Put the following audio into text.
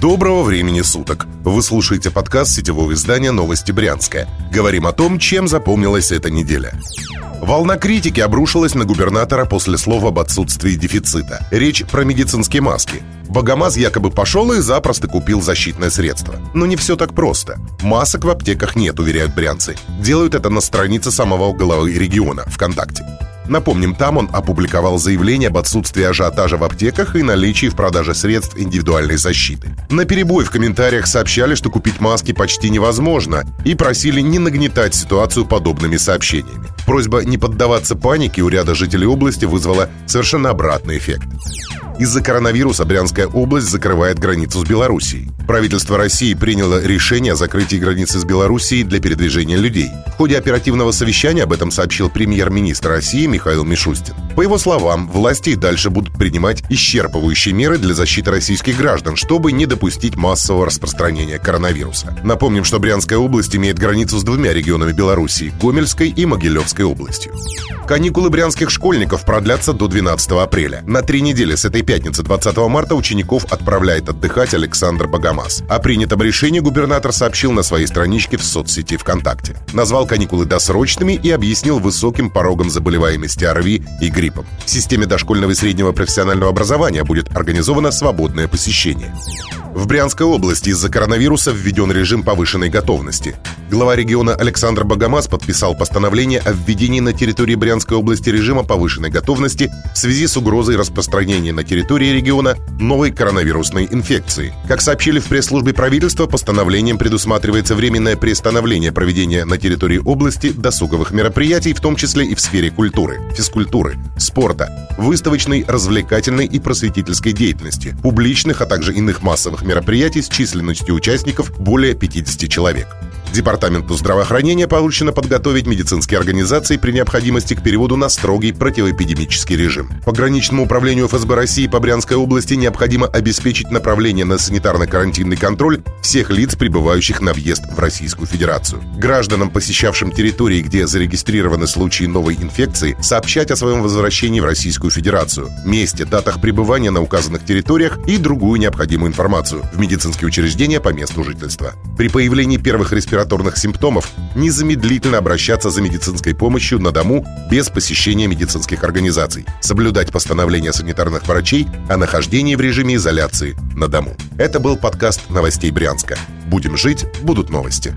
Доброго времени суток! Вы слушаете подкаст сетевого издания «Новости Брянска». Говорим о том, чем запомнилась эта неделя. Волна критики обрушилась на губернатора после слов об отсутствии дефицита. Речь про медицинские маски. Богомаз якобы пошел и запросто купил защитное средство. Но не все так просто. Масок в аптеках нет, уверяют брянцы. Делают это на странице самого главы региона ВКонтакте. Напомним, там он опубликовал заявление об отсутствии ажиотажа в аптеках и наличии в продаже средств индивидуальной защиты. На перебой в комментариях сообщали, что купить маски почти невозможно, и просили не нагнетать ситуацию подобными сообщениями. Просьба не поддаваться панике у ряда жителей области вызвала совершенно обратный эффект. Из-за коронавируса Брянская область закрывает границу с Белоруссией. Правительство России приняло решение о закрытии границы с Белоруссией для передвижения людей. В ходе оперативного совещания об этом сообщил премьер-министр России Михаил Мишустин. По его словам, власти дальше будут принимать исчерпывающие меры для защиты российских граждан, чтобы не допустить массового распространения коронавируса. Напомним, что Брянская область имеет границу с двумя регионами Белоруссии – Гомельской и Могилевской областью. Каникулы брянских школьников продлятся до 12 апреля. На три недели с этой пятницы 20 марта учеников отправляет отдыхать Александр Богомаз. О принятом решении губернатор сообщил на своей страничке в соцсети ВКонтакте. Назвал каникулы досрочными и объяснил высоким порогом заболеваемости ОРВИ и гриппом. В системе дошкольного и среднего профессионального образования будет организовано свободное посещение. В Брянской области из-за коронавируса введен режим повышенной готовности. Глава региона Александр Богомаз подписал постановление о введении на территории Брянской области режима повышенной готовности в связи с угрозой распространения на территории региона новой коронавирусной инфекции. Как сообщили в пресс-службе правительства, постановлением предусматривается временное приостановление проведения на территории области досуговых мероприятий, в том числе и в сфере культуры, физкультуры, спорта, выставочной, развлекательной и просветительской деятельности, публичных, а также иных массовых мероприятий с численностью участников более 50 человек. Департаменту здравоохранения поручено подготовить медицинские организации при необходимости к переводу на строгий противоэпидемический режим. Пограничному управлению ФСБ России по Брянской области необходимо обеспечить направление на санитарно-карантинный контроль всех лиц, прибывающих на въезд в Российскую Федерацию. Гражданам, посещавшим территории, где зарегистрированы случаи новой инфекции, сообщать о своем возвращении в Российскую Федерацию, месте, датах пребывания на указанных территориях и другую необходимую информацию в медицинские учреждения по месту жительства. При появлении первых респираторов респираторных симптомов, незамедлительно обращаться за медицинской помощью на дому без посещения медицинских организаций, соблюдать постановления санитарных врачей о нахождении в режиме изоляции на дому. Это был подкаст новостей Брянска. Будем жить, будут новости.